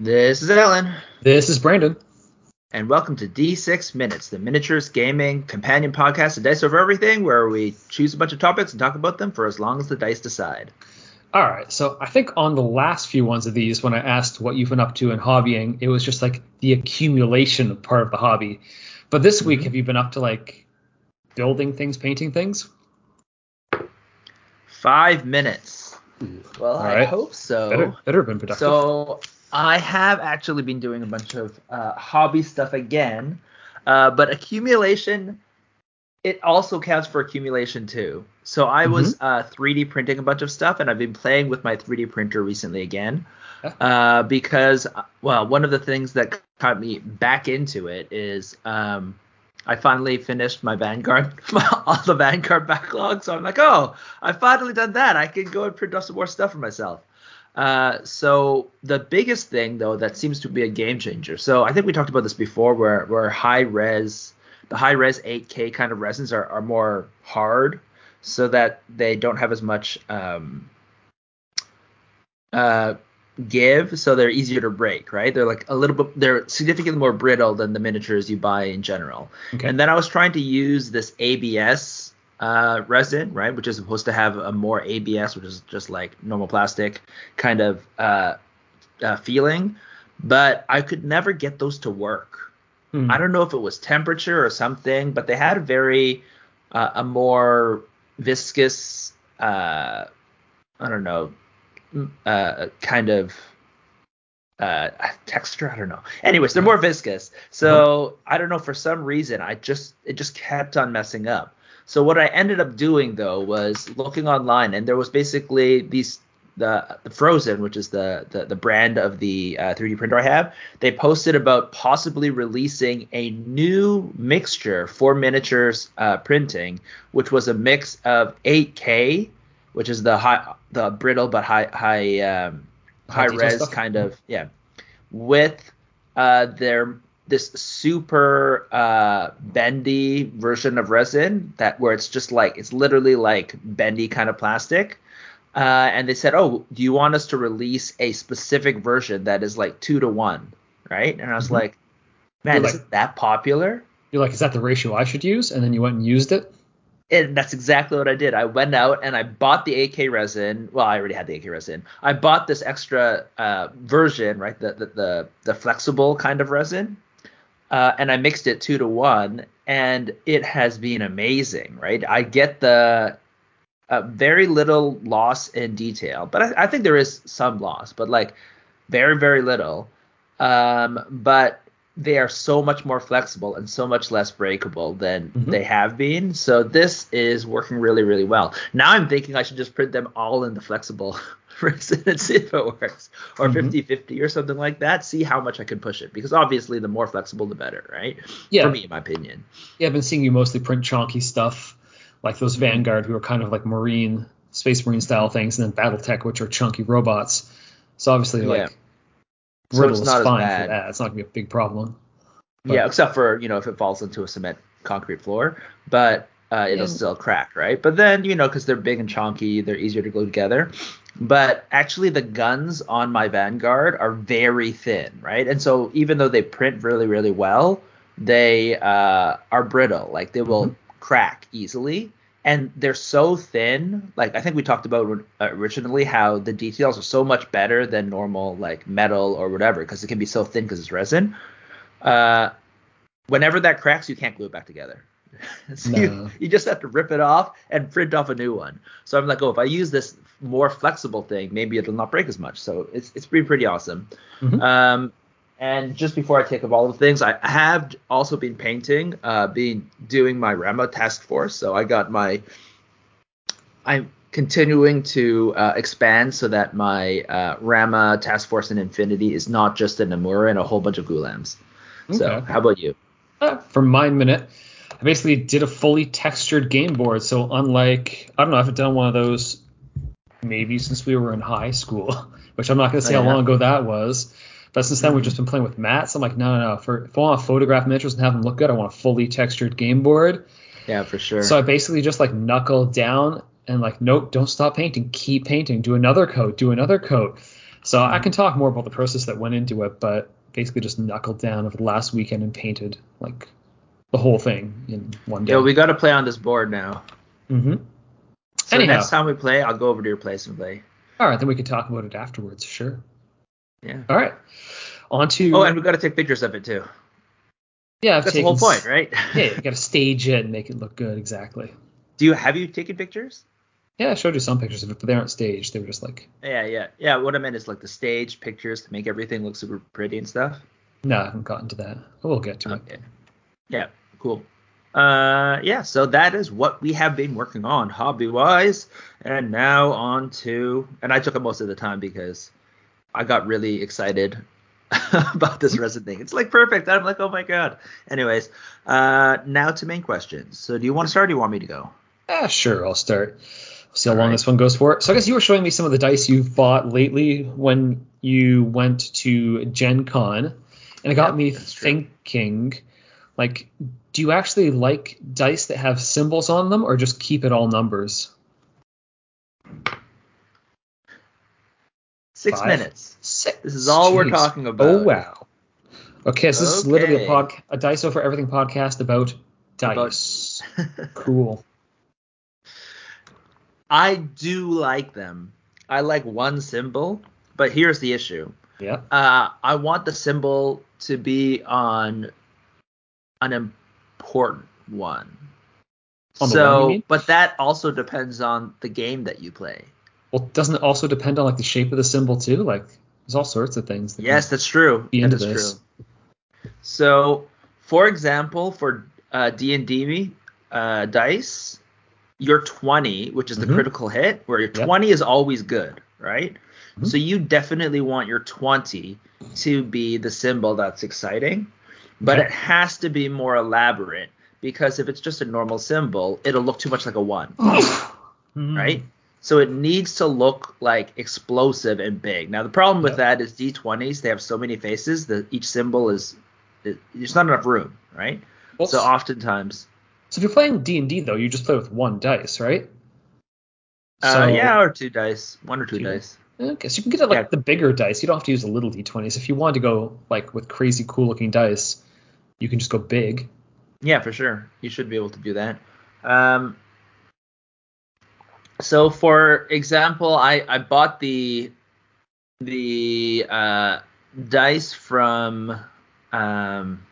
This is Alan. This is Brandon. And welcome to D6 Minutes, the miniatures gaming companion podcast of Dice Over Everything, where we choose a bunch of topics and talk about them for as long as the dice decide. All right. So I think on the last few ones of these, when I asked what you've been up to in hobbying, it was just like the accumulation part of the hobby. But this week, mm-hmm. have you been up to like building things, painting things? Five minutes. Well, All I right. hope so. Better, better have been productive. So I have actually been doing a bunch of uh, hobby stuff again, uh, but accumulation it also counts for accumulation too. So I mm-hmm. was uh, 3D printing a bunch of stuff, and I've been playing with my 3D printer recently again, uh, because well, one of the things that got me back into it is um, I finally finished my Vanguard, all the Vanguard backlog. So I'm like, oh, I've finally done that. I can go and print off some more stuff for myself. Uh, so the biggest thing though that seems to be a game changer. So I think we talked about this before, where where high res, the high res 8K kind of resins are, are more hard, so that they don't have as much um, uh, give, so they're easier to break, right? They're like a little bit, they're significantly more brittle than the miniatures you buy in general. Okay. And then I was trying to use this ABS uh, resin, right, which is supposed to have a more ABS, which is just like normal plastic kind of uh, uh, feeling, but I could never get those to work. Hmm. I don't know if it was temperature or something, but they had a very uh, a more viscous, uh, I don't know, uh, kind of uh, texture. I don't know. Anyways, they're more viscous. So uh-huh. I don't know. For some reason, I just it just kept on messing up. So what I ended up doing though was looking online, and there was basically these the, the Phrozen, which is the, the, the brand of the uh, 3D printer I have, they posted about possibly releasing a new mixture for miniatures uh, printing, which was a mix of 8K, which is the high the brittle but high high um, high res stuff. kind of yeah, with uh, their this super uh, bendy version of resin that where it's just like it's literally like bendy kind of plastic. Uh, and they said, "Oh, do you want us to release a specific version that is like two to one, right?" And I was mm-hmm. like, "Man, is it that popular?" You're like, "Is that the ratio I should use?" And then you went and used it. And that's exactly what I did. I went out and I bought the 8K resin. Well, I already had the 8K resin. I bought this extra uh, version, right? The, the the the flexible kind of resin uh, and I mixed it two to one, and it has been amazing, right? I get the uh, very little loss in detail, but I, I, think there is some loss, but like very, very little. Um, but they are so much more flexible and so much less breakable than mm-hmm. they have been. So this is working really, really well. Now I'm thinking I should just print them all in the flexible and see if it works, or mm-hmm. 50-50 or something like that. See how much I can push it, because obviously the more flexible, the better, right? Yeah. For me, in my opinion. Yeah, I've been seeing you mostly print chonky stuff, like those Vanguard, who are kind of like Marine, Space Marine style things, and then BattleTech, which are chunky robots. So obviously, like, yeah. brittle so is fine for that. It's not gonna be a big problem. But, yeah, except for you know if it falls into a cement concrete floor, but uh, it'll yeah. still crack, right? But then, you know, because they're big and chunky, they're easier to glue together. But actually, the guns on my Vanguard are very thin, right? And so even though they print really, really well, they uh, are brittle. Like they will mm-hmm. crack easily. And they're so thin. Like I think we talked about originally how the details are so much better than normal like metal or whatever because it can be so thin because it's resin. Uh, whenever that cracks, you can't glue it back together. so no. you, you just have to rip it off and print off a new one. So I'm like, oh, if I use this more flexible thing, maybe it'll not break as much. So it's it's been pretty awesome. Mm-hmm. Um, and just before I take up all the things, I have also been painting, uh, been doing my Ramah task force. So I got my, I'm continuing to uh, expand so that my uh, Ramah task force in Infinity is not just a Namura and a whole bunch of Ghulams. Okay. So how about you? Uh, for my minute, I basically did a fully textured game board. So unlike I don't know, I haven't done one of those maybe since we were in high school, which I'm not gonna say how long ago that was. But since then, we've mm-hmm. just been playing with mats. I'm like, no, no, no. For, if I want to photograph miniatures and have them look good, I want a fully textured game board. Yeah, for sure. So I basically just like knuckle down and like, nope, don't stop painting. Keep painting. Do another coat. Do another coat. So I mm-hmm. can talk more about the process that went into it, but basically just knuckled down over the last weekend and painted like the whole thing in one day. Yeah, we got to play on this board now. Mm-hmm. So Anyhow. next time we play, I'll go over to your place and play. All right, then we can talk about it afterwards. Sure. Yeah. All right. On to Oh, and we got to take pictures of it too. yeah, I've That's the whole point, right? yeah, you got to stage it and make it look good. Exactly. Do you have you taken pictures? Yeah, I showed you some pictures of it, but they aren't staged. They were just like, Yeah, yeah, yeah. What I meant is like the stage pictures to make everything look super pretty and stuff. no, I haven't gotten to that. We'll get to it. Yeah, cool. Uh, yeah. So that is what we have been working on hobby wise, and now on to and I took up most of the time because I got really excited about this resin thing. It's like perfect. I'm like, oh my god. Anyways, uh, now to main questions. So do you want to start? or Do you want me to go? Ah, sure, I'll start. See how All long right. this one goes for. So I guess you were showing me some of the dice you've bought lately when you went to Gen Con, and it got me thinking. true. Like, do you actually like dice that have symbols on them, or just keep it all numbers? Six Five? minutes. Six. This is all we're talking about. Oh wow. Okay, so this is literally a Okay. pod, a Dice Over Everything podcast about dice. Cool. I do like them. I like one symbol, but here's the issue. Yeah. Uh, I want the symbol to be on an important one. On so, one, you mean? but that also depends on the game that you play. Well, doesn't it also depend on like the shape of the symbol too? Like, there's all sorts of things. That Yes, that's true. That into this. true. So, for example, for uh, D and D uh, dice, your 20, which is the Mhm. critical hit, where your Yep. 20 is always good, right? Mhm. So you definitely want your 20 to be the symbol that's exciting, but Okay. it has to be more elaborate because if it's just a normal symbol, it'll look too much like a one, Mhm. right? So it needs to look like explosive and big. Now the problem with Yep. that is D20s they have so many faces that each symbol is there's not enough room, right? Well, so oftentimes, So if you're playing D and D though, you just play with one dice, right? uh, yeah, or two dice, one or two Two dice. Okay, so you can get it like Yeah. the bigger dice. You don't have to use the little d20s. If you want to go like with crazy cool looking dice, you can just go big. Yeah, for sure. You should be able to do that. Um, so, for example, I, I bought the the uh, dice from um,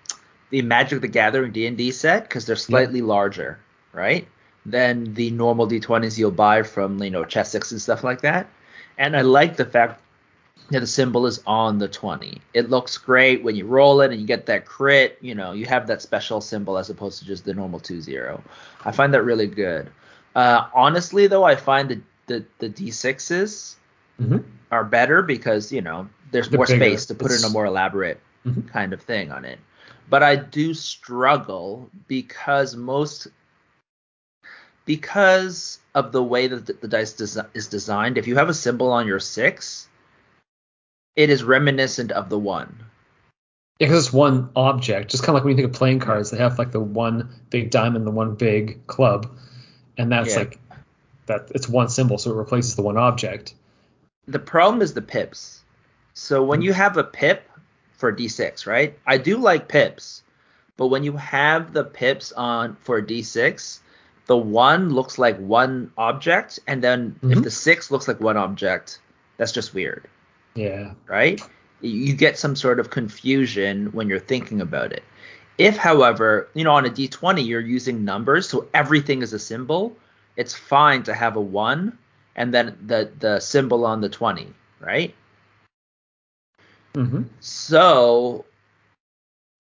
the Magic the Gathering D and D set because they're slightly larger, right, than the normal D20s you'll buy from you know Chessex and stuff like that. And I like the fact that the symbol is on the 20. It looks great when you roll it and you get that crit. You know, you have that special symbol as opposed to just the normal 2-0. I find that really good. Uh, honestly, though, I find the, the, the D6s Mm-hmm. are better because, you know, there's They're more bigger. space to put in a more elaborate Mhm. kind of thing on it. But I do struggle because most because of the way that the, dice is designed. If you have a symbol on your six, it is reminiscent of the one. Yeah, because it's one object. Just kind of like when you think of playing cards, they have like the one big diamond, the one big club, and that's Yeah. like that. It's one symbol, so it replaces the one object. The problem is the pips. So when you have a pip for d6, right? I do like pips, but when you have the pips on for d6, the one looks like one object, and then if Mhm. the six looks like one object, that's just weird. Yeah. right? You get some sort of confusion when you're thinking about it. If, however, you know, on a d20 you're using numbers, so everything is a symbol, it's fine to have a 1 and then the the symbol on the 20, right? Mm-hmm. So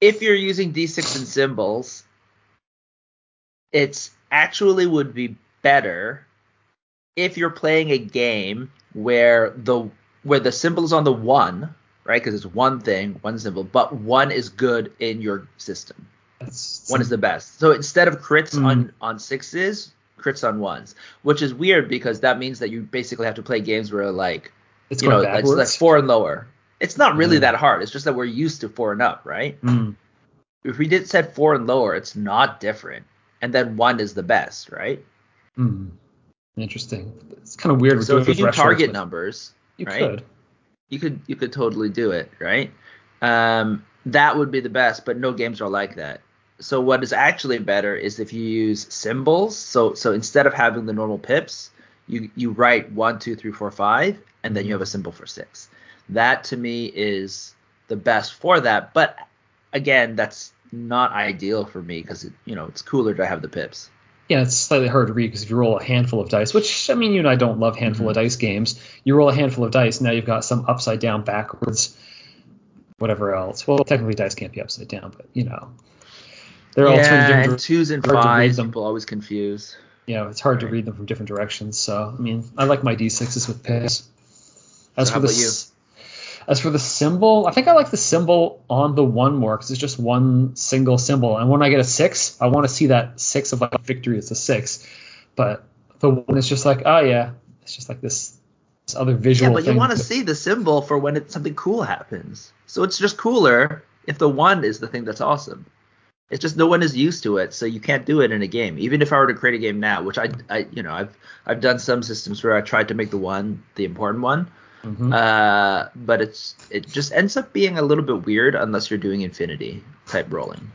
if you're using d6 and symbols, it's actually would be better if you're playing a game where the where the symbol is on the one, right? Because it's one thing, one symbol, but one is good in your system. That's One is the best. So instead of crits Mm. on on sixes, crits on ones, which is weird because that means that you basically have to play games where like it's you know that's four and lower. It's not really Mm. that hard. It's just that we're used to four and up, right? Mm. If we did set four and lower, it's not different. And then one is the best, right? Mm. Interesting. It's kind of weird. So if you do target numbers, you right? could. You could you could totally do it, right? Um, that would be the best, but no games are like that. So what is actually better is if you use symbols. So so instead of having the normal pips, you you write one, two, three, four, five, and then you have a symbol for six. That to me is the best for that. But again, that's not ideal for me because you know it's cooler to have the pips. Yeah, it's slightly hard to read because if you roll a handful of dice, which I mean you and I don't love handful mm-hmm. of dice games, you roll a handful of dice, now you've got some upside down, backwards, whatever else. Well, technically dice can't be upside down, but you know. They're yeah, all and twos and fives. People always confuse. Yeah, it's hard right. to read them from different directions. So I mean, I like my d6s with pips. As so for the you? As for the symbol, I think I like the symbol on the one more because it's just one single symbol. And when I get a six, I want to see that six of like victory. It's a six, but the one is just like, oh yeah, it's just like this, this other visual. Yeah, but thing. you want to see the symbol for when it, something cool happens. So it's just cooler if the one is the thing that's awesome. It's just no one is used to it, so you can't do it in a game. Even if I were to create a game now, which I, I you know, I've I've done some systems where I tried to make the one the important one Mm-hmm. Uh, but it's it just ends up being a little bit weird unless you're doing infinity type rolling.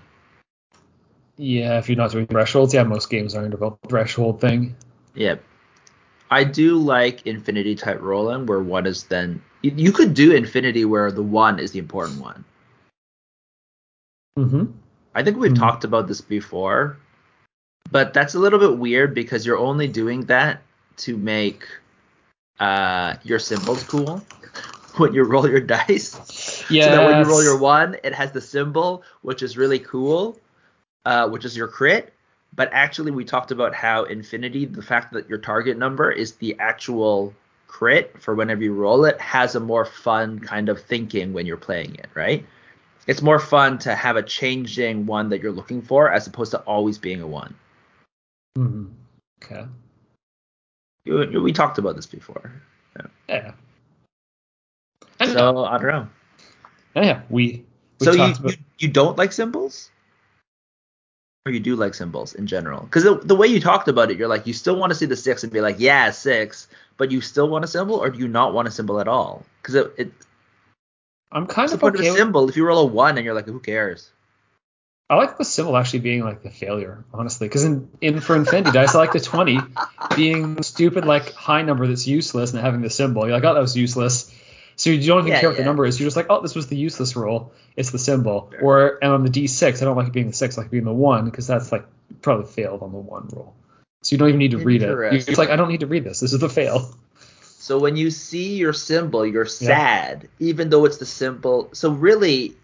Yeah, if you're not doing thresholds, yeah, most games aren't about threshold thing. Yeah. I do like infinity type rolling where one is then you, you could do infinity where the one is the important one. Mm-hmm. I think we've mm-hmm. talked about this before, but that's a little bit weird because you're only doing that to make uh, your symbol's cool when you roll your dice. Yeah. So that when you roll your one, it has the symbol, which is really cool, uh, which is your crit. But actually, we talked about how infinity, the fact that your target number is the actual crit for whenever you roll it, has a more fun kind of thinking when you're playing it, right? It's more fun to have a changing one that you're looking for as opposed to always being a one. Mm-hmm. Okay. You, we talked about this before. Yeah. yeah. I so know. I don't know. Yeah, we. we so you, about... you you don't like symbols, or you do like symbols in general? Because the, the way you talked about it, you're like you still want to see the six and be like, yeah, six, but you still want a symbol, or do you not want a symbol at all? Because it, it. I'm kind of okay a symbol. If you roll a one and you're like, who cares? I like the symbol actually being like the failure, honestly, because in, in for Infinity Dice, I like the 20 being stupid like high number that's useless and having the symbol. You're like, oh, that was useless. So you don't even yeah, care what the number is. You're just like, oh, this was the useless roll. It's the symbol. Sure. Or and on the D6, I don't like it being the six, I like it being the one because that's like probably failed on the one roll. So you don't even need to read it. You're like, I don't need to read this. This is the fail. So when you see your symbol, you're sad, yeah. even though it's the symbol. So really,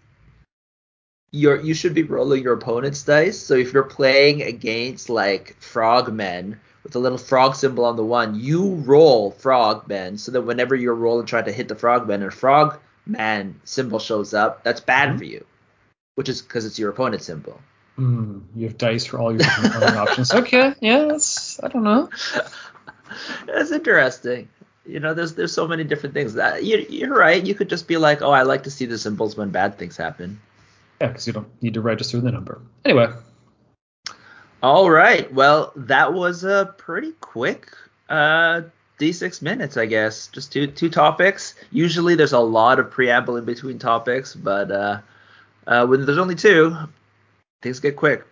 you're you should be rolling your opponent's dice. So if you're playing against like frogmen with a little frog symbol on the one, you roll frogmen so that whenever you're rolling trying to hit the frogmen and frogman symbol shows up, that's bad mm-hmm. for you. Which is because it's your opponent's symbol. Mm, you have dice for all your different options. Okay, yeah, that's I don't know. that's interesting. You know, there's there's so many different things. That you, you're right. You could just be like, oh, I like to see the symbols when bad things happen. Yeah, because you don't need to register the number. Anyway. All right. Well, that was a pretty quick uh, D6 minutes, I guess. Just two two topics. Usually there's a lot of preamble in between topics, but uh, uh, when there's only two, things get quick.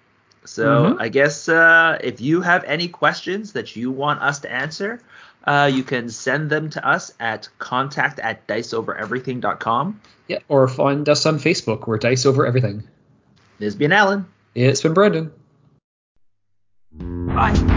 So mm-hmm. I guess uh, if you have any questions that you want us to answer, uh, you can send them to us at contact at diceovereverything.com. Yeah, or find us on Facebook. We're Dice Over Everything. This has been Alan. It's been Brendan. Bye.